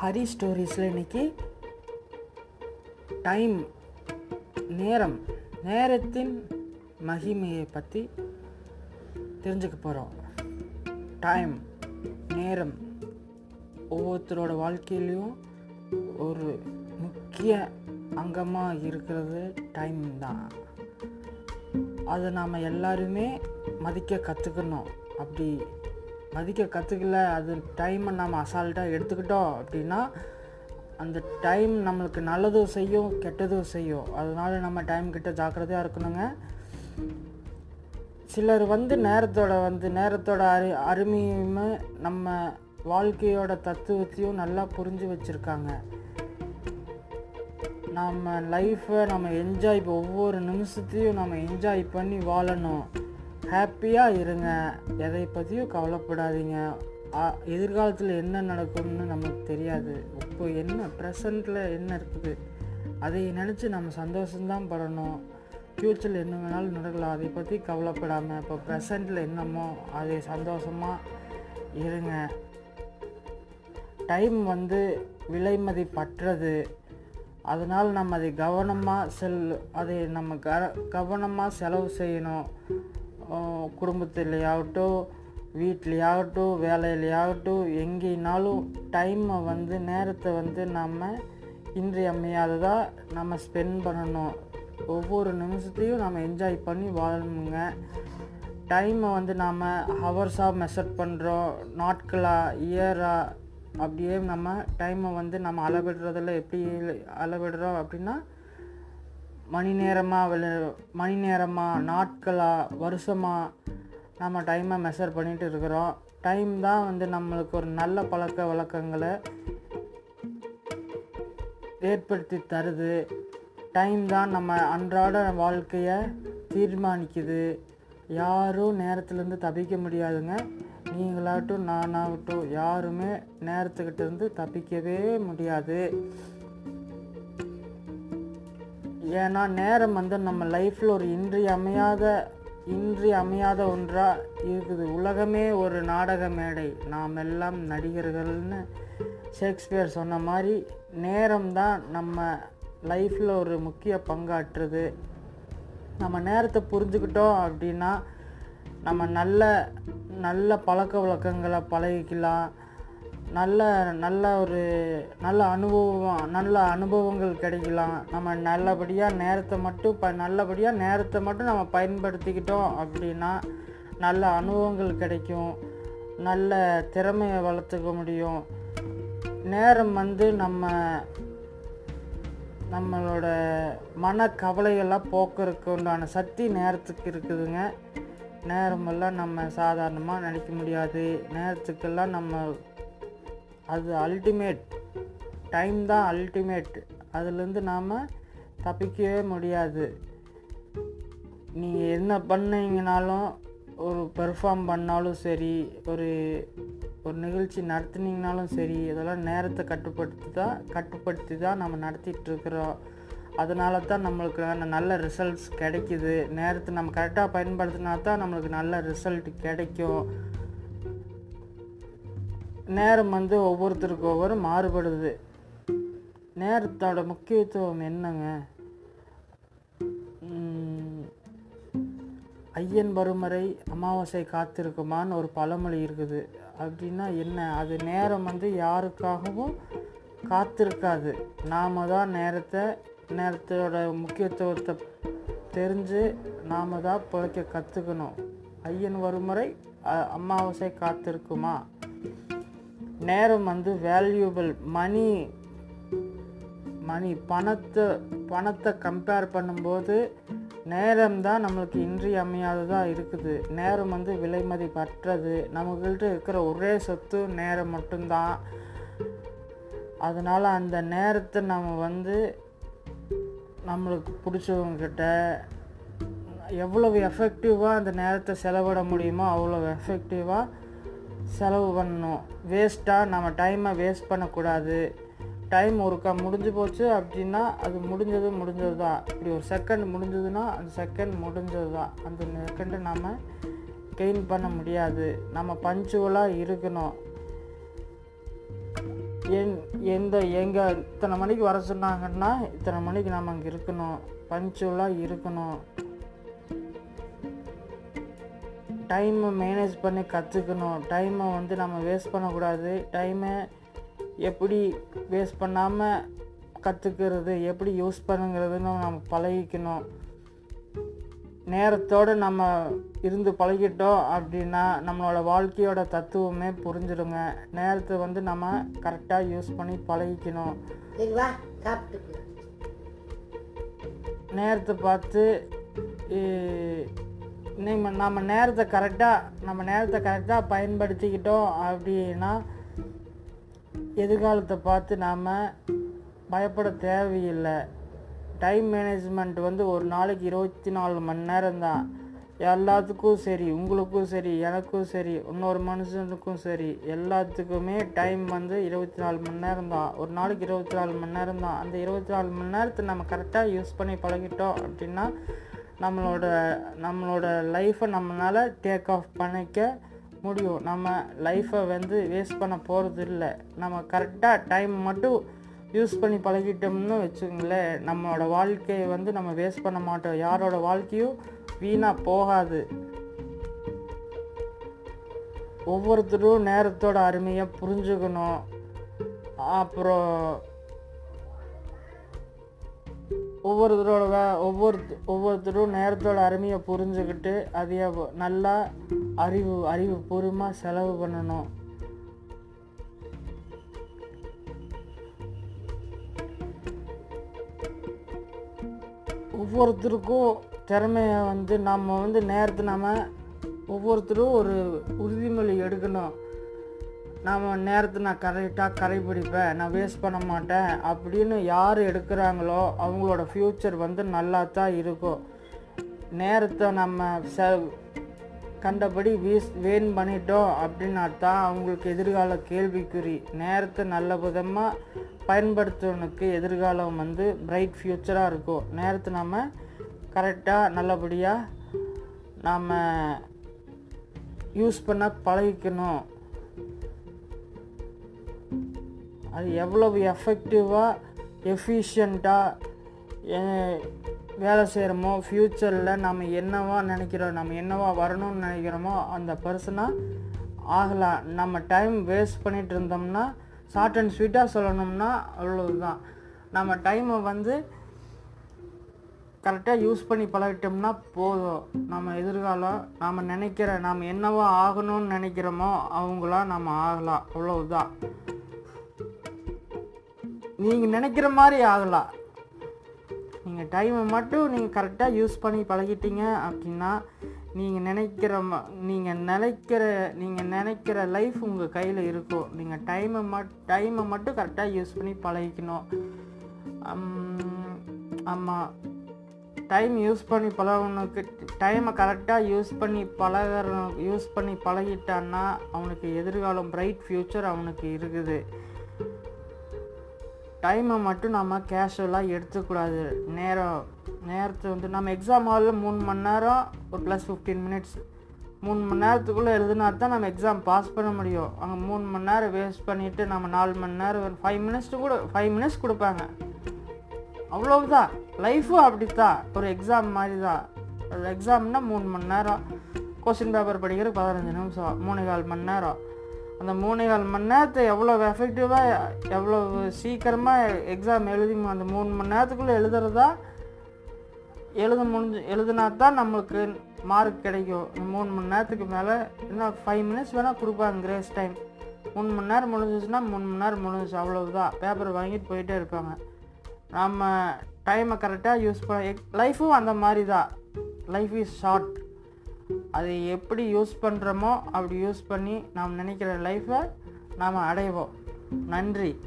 ஹரி ஸ்டோரிஸில் இன்னைக்கு டைம் நேரம் நேரத்தின் மகிமையை பற்றி தெரிஞ்சுக்க போகிறோம் டைம் நேரம் ஒவ்வொருத்தரோட வாழ்க்கையிலையும் ஒரு முக்கிய அங்கமாக இருக்கிறது டைம் தான். அதை நாம் எல்லாருமே மதிக்க கற்றுக்கணும் அப்படி மதிக்க கற்றுக்கல அது டைமை நம்ம அசால்ட்டாக எடுத்துக்கிட்டோம் அப்படின்னா அந்த டைம் நம்மளுக்கு நல்லதும் செய்யும் கெட்டதும் செய்யும். அதனால நம்ம டைம் கிட்ட ஜாக்கிரதையாக இருக்கணுங்க. சிலர் வந்து நேரத்தோட வந்து நேரத்தோட அரு அருமையும் நம்ம வாழ்க்கையோட தத்துவத்தையும் நல்லா புரிஞ்சு வச்சுருக்காங்க. நம்ம லைஃப்பை நம்ம என்ஜாய் ஒவ்வொரு நிமிஷத்தையும் நம்ம என்ஜாய் பண்ணி வாழணும். ஹாப்பியாக இருங்க. எதை பற்றியும் கவலைப்படாதீங்க. எதிர்காலத்தில் என்ன நடக்கும்னு நமக்கு தெரியாது. இப்போ என்ன ப்ரெசண்ட்டில் என்ன இருக்குது? அதை நினச்சி நம்ம சந்தோஷம்தான் படணும். ஃப்யூச்சரில் என்ன வேணாலும் நடக்கலாம். அதை பற்றி கவலைப்படாமல் இப்போ ப்ரெசண்ட்டில் என்னமோ அதை சந்தோஷமாக இருங்க. டைம் வந்து விலை மதிப்பற்றது. அதனால் நம்ம அதை கவனமாக செல் அதை நம்ம க கவனமாக செலவு செய்யணும். குடும்பத்துலேயாகட்டும் வீட்லேயாகட்டும் வேலையிலையாகட்டும் எங்கேனாலும் டைமை வந்து நேரத்தை வந்து நம்ம இன்றியமையாததாக நம்ம ஸ்பெண்ட் பண்ணணும். ஒவ்வொரு நிமிஷத்தையும் நம்ம என்ஜாய் பண்ணி வாழணுங்க. டைமை வந்து நாம் ஹவர்ஸாக மெஷர் பண்ணுறோம் நாட்களாக இயராக அப்படியே நம்ம டைமை வந்து நம்ம அளவிடுறதில் எப்படி அளவிடுறோம் அப்படின்னா மணி நேரமாக விளை மணி நேரமாக நாட்களாக வருஷமாக நம்ம டைமை மெஷர் பண்ணிகிட்டு இருக்கிறோம். டைம் தான் வந்து நம்மளுக்கு ஒரு நல்ல பழக்க வழக்கங்களை ஏற்படுத்தி தருது. டைம் தான் நம்ம அன்றாட வாழ்க்கையை தீர்மானிக்குது. யாரும் நேரத்துலேருந்து தப்பிக்க முடியாதுங்க. நீங்களாகட்டும் நானாகட்டும் யாருமே நேரத்துக்கிட்டேருந்து தப்பிக்கவே முடியாது. ஏன்னா நேரம் வந்து நம்ம லைஃப்பில் ஒரு இன்றியமையாத இன்றியமையாத ஒன்றாக இருக்குது. உலகமே ஒரு நாடக மேடை. நாம் எல்லாம் நடிகர்கள்னு ஷேக்ஸ்பியர் சொன்ன மாதிரி நேரம் தான் நம்ம லைஃப்பில் ஒரு முக்கிய பங்காற்றுது. நம்ம நேரத்தை புரிஞ்சுக்கிட்டோம் அப்படின்னா நம்ம நல்ல நல்ல பழக்க வழக்கங்களை பழகிக்கலாம். நல்ல நல்ல ஒரு நல்ல அனுபவம் நல்ல அனுபவங்கள் கிடைக்கலாம். நம்ம நல்லபடியாக நேரத்தை மட்டும் ப நல்லபடியாக நேரத்தை மட்டும் நம்ம பயன்படுத்திக்கிட்டோம் அப்படின்னா நல்ல அனுபவங்கள் கிடைக்கும். நல்ல திறமையை வளர்த்துக்க முடியும். நேரம் வந்து நம்ம நம்மளோட மன கவலையெல்லாம் போக்குறதுக்கு உண்டான சக்தி நேரத்துக்கு இருக்குதுங்க. நேரமெல்லாம் நம்ம சாதாரணமாக நினைக்க முடியாது. நேரத்துக்கெல்லாம் நம்ம அது அல்டிமேட் டைம் தான் அல்டிமேட் அதுலேருந்து நாம் தப்பிக்கவே முடியாது. நீங்கள் என்ன பண்ணீங்கனாலும் ஒரு பெர்ஃபார்ம் பண்ணாலும் சரி ஒரு ஒரு நிகழ்ச்சி நடத்துனீங்கனாலும் சரி இதெல்லாம் நேரத்தை கட்டுப்படுத்தி தான் கட்டுப்படுத்தி தான் நம்ம நடத்திட்டுருக்குறோம். அதனால தான் நம்மளுக்கு நல்ல ரிசல்ட்ஸ் கிடைக்கிது. நேரத்தை நம்ம கரெக்டாக பயன்படுத்தினா தான் நம்மளுக்கு நல்ல ரிசல்ட் கிடைக்கும். நேரம் வந்து ஒவ்வொருத்தருக்கு ஒவ்வொரு மாறுபடுது. நேரத்தோட முக்கியத்துவம் என்னங்க? ஐயன் வரும் அமாவாசை காத்திருக்குமான்னு ஒரு பழமொழி இருக்குது. அப்படின்னா என்ன? அது நேரம் வந்து யாருக்காகவும் காத்திருக்காது. நாம் தான் நேரத்தை நேரத்தோட முக்கியத்துவத்தை தெரிஞ்சு நாம தான் பிழைக்க கற்றுக்கணும் ஐயன் வரும் அமாவாசை காத்திருக்குமா? நேரம் வந்து வேல்யூபிள் மணி மணி பணத்தை பணத்தை கம்பேர் பண்ணும்போது நேரம் தான் நம்மளுக்கு இன்றியமையாததாக இருக்குது. நேரம் வந்து விலை மதிப்பற்றது. நம்மகிட்ட இருக்கிற ஒரே சொத்து நேரம் மட்டும்தான். அதனால் அந்த நேரத்தை நம்ம வந்து நம்மளுக்கு பிடிச்சவங்கக்கிட்ட எவ்வளவு எஃபெக்டிவாக அந்த நேரத்தை செலவிட முடியுமோ அவ்வளோ எஃபெக்டிவாக செலவு பண்ணணும். வேஸ்ட்டாக நம்ம டைமை வேஸ்ட் பண்ணக்கூடாது. டைம் ஒருக்கா முடிஞ்சு போச்சு அப்படின்னா அது முடிஞ்சது முடிஞ்சது தான் இப்படி ஒரு செகண்ட் முடிஞ்சதுன்னா அந்த செகண்ட் முடிஞ்சது தான் அந்த செகண்டு நாம் கெயின் பண்ண முடியாது. நம்ம பஞ்சுவலாக இருக்கணும். என் எந்த எங்கே இத்தனை மணிக்கு வர சொன்னாங்கன்னா இத்தனை மணிக்கு நம்ம அங்கே இருக்கணும். பஞ்சுவலாக இருக்கணும். டைமை மேனேஜ் பண்ணி கற்றுக்கணும் டைமை வந்து நம்ம வேஸ்ட் பண்ணக்கூடாது. டைமை எப்படி வேஸ்ட் பண்ணாமல் கற்றுக்கிறது எப்படி யூஸ் பண்ணுங்கிறதுன்னு நம்ம பழகிக்கணும். நேரத்தோடு நம்ம இருந்து பழகிட்டோம் அப்படின்னா நம்மளோட வாழ்க்கையோட தத்துவமே புரிஞ்சிடுங்க. நேரத்தை வந்து நம்ம கரெக்டாக யூஸ் பண்ணி பழகிக்கணும். நேரத்தை பார்த்து நம்ம நம்ம நேரத்தை கரெக்டாக நம்ம நேரத்தை கரெக்டாக பயன்படுத்திக்கிட்டோம் அப்படின்னா எதிர்காலத்தை பார்த்து நாம் பயப்பட தேவையில்லை. டைம் மேனேஜ்மெண்ட் வந்து ஒரு நாளைக்கு இருபத்தி நாலு மணி நேரம் தான் எல்லாத்துக்கும் சரி உங்களுக்கும் சரி எனக்கும் சரி இன்னொரு மனுஷனுக்கும் சரி எல்லாத்துக்குமே டைம் வந்து இருபத்தி நாலு மணி நேரம் தான் ஒரு நாளைக்கு இருபத்தி நாலு மணி நேரம் தான் அந்த இருபத்தி நாலு மணி நேரத்தை நம்ம கரெக்டாக யூஸ் பண்ணி பழகிட்டோம் அப்படின்னா நம்மளோட நம்மளோட லைஃப்பை நம்மளால் டேக் ஆஃப் பண்ணிக்க முடியும். நம்ம லைஃப்பை வந்து வேஸ்ட் பண்ண போகிறது இல்லை நம்ம கரெக்டாக டைம் மட்டும் யூஸ் பண்ணி பழகிட்டோம்னு வச்சுக்கோங்களேன் நம்மளோட வாழ்க்கையை வந்து நம்ம வேஸ்ட் பண்ண மாட்டோம். யாரோட வாழ்க்கையும் வீணாக போகாது. ஒவ்வொருத்தரும் நேரத்தோட அருமையை புரிஞ்சுக்கணும். அப்புறம் ஒவ்வொருத்தரோட வே- ஒவ்வொரு ஒவ்வொருத்தரும் நேரத்தோட அருமையை புரிஞ்சுக்கிட்டு அதைய நல்லா அறிவு அறிவு பூர்வமாக செலவு பண்ணணும். ஒவ்வொருத்தருக்கும் திறமையை வந்து நம்ம வந்து நேரத்தை நம்ம ஒவ்வொருத்தரும் ஒரு உறுதிமொழி எடுக்கணும். நாம் நேரத்தை நான் கரெக்டாக கடைபிடிப்பேன். நான் வேஸ்ட் பண்ண மாட்டேன். அப்படின்னு யார் எடுக்கிறாங்களோ அவங்களோட ஃப்யூச்சர் வந்து நல்லா தான் இருக்கும். நேரத்தை நம்ம ச கண்டபடி வீஸ் வேன் பண்ணிட்டோம் அப்படின்னா தான் அவங்களுக்கு எதிர்கால கேள்விக்குறி. நேரத்தை நல்ல விதமாக பயன்படுத்துவனுக்கு எதிர்காலம் வந்து பிரைட் ஃப்யூச்சராக இருக்கும். நேரத்தை நம்ம கரெக்டாக நல்லபடியாக நாம் யூஸ் பண்ண பழகிக்கணும். அது எவ்வளவு எஃபெக்டிவாக எஃபிஷியண்ட்டாக வேலை செய்கிறோமோ ஃப்யூச்சரில் நம்ம என்னவா நினைக்கிறோம் நம்ம என்னவா வரணும்னு நினைக்கிறோமோ அந்த பர்சனாக ஆகலாம். நம்ம டைம் வேஸ்ட் பண்ணிட்டு இருந்தோம்னா ஷார்ட் அண்ட் ஸ்வீட்டாக சொல்லணும்னா அவ்வளவுதான். நம்ம டைமை வந்து கரெக்டாக யூஸ் பண்ணி பழகிட்டோம்னா போதும். நம்ம எதிர்காலம் நாம் நினைக்கிற நாம் என்னவோ ஆகணும்னு நினைக்கிறோமோ அவங்களாம் நம்ம ஆகலாம். அவ்வளவுதான். நீங்கள் நினைக்கிற மாதிரி ஆகலாம். நீங்கள் டைமை மட்டும் நீங்கள் கரெக்டாக யூஸ் பண்ணி பழகிட்டீங்க அப்படின்னா நீங்கள் நினைக்கிற ம நீங்கள் நினைக்கிற நீங்கள் நினைக்கிற லைஃப் உங்கள் கையில் இருக்கும். நீங்கள் டைமை மட் டைமை மட்டும் கரெக்டாக யூஸ் பண்ணி பழகிக்கணும். ஆமாம் டைம் யூஸ் பண்ணி பழகணுக்கு டைமை கரெக்டாக யூஸ் பண்ணி பழகிற யூஸ் பண்ணி பழகிட்டான்னா அவனுக்கு எதிர்காலம் பிரைட் ஃப்யூச்சர் அவனுக்கு இருக்குது. டைமை மட்டும் நம்ம கேஷுவலாக எடுத்துக்கூடாது நேரம் நேரத்தை வந்து நம்ம எக்ஸாம் ஹாலில் மூணு மணி நேரம் ஒரு ப்ளஸ் ஃபிஃப்டீன் மினிட்ஸ் மூணு மணி நேரத்துக்குள்ளே எழுதுனா தான் நம்ம எக்ஸாம் பாஸ் பண்ண முடியும். அங்கே மூணு மணி நேரம் வேஸ்ட் பண்ணிவிட்டு நம்ம நாலு மணி நேரம் ஃபைவ் மினிட்ஸ் கூட ஃபைவ் மினிட்ஸ் கொடுப்பாங்க. அவ்வளோதான் லைஃப்பும் அப்படி தான் ஒரு எக்ஸாம் மாதிரி தான் எக்ஸாம்னால் மூணு மணி நேரம். கொஸ்டின் பேப்பர் படிக்கிற பதினஞ்சு நிமிஷம். மூணு கால் மணி நேரம். அந்த மூணே நாலு மணி நேரத்தை எவ்வளோ எஃபெக்டிவாக எவ்வளோ சீக்கிரமாக எக்ஸாம் எழுதி அந்த மூணு மணி நேரத்துக்குள்ளே எழுதுறதா எழுத முடிஞ்சு எழுதுனா தான் நம்மளுக்கு மார்க் கிடைக்கும். இந்த மூணு மணி நேரத்துக்கு மேலே என்ன ஃபைவ் மினிட்ஸ் வேணால் கொடுப்பாங்க கிரேஸ் டைம் மூணு மணி நேரம் முடிஞ்சிச்சுன்னா மூணு மணி நேரம் முடிஞ்சிச்சு அவ்வளவுதான். பேப்பர் வாங்கிட்டு போயிட்டே இருப்பாங்க. நம்ம டைமை கரெக்டாக யூஸ் பண்ண லைஃபும் அந்த மாதிரி தான் லைஃப் இஸ் ஷார்ட் அதை எப்படி யூஸ் பண்ணுறோமோ அப்படி யூஸ் பண்ணி நாம் நினைக்கிற லைஃப்பை நாம் அடைவோம். நன்றி.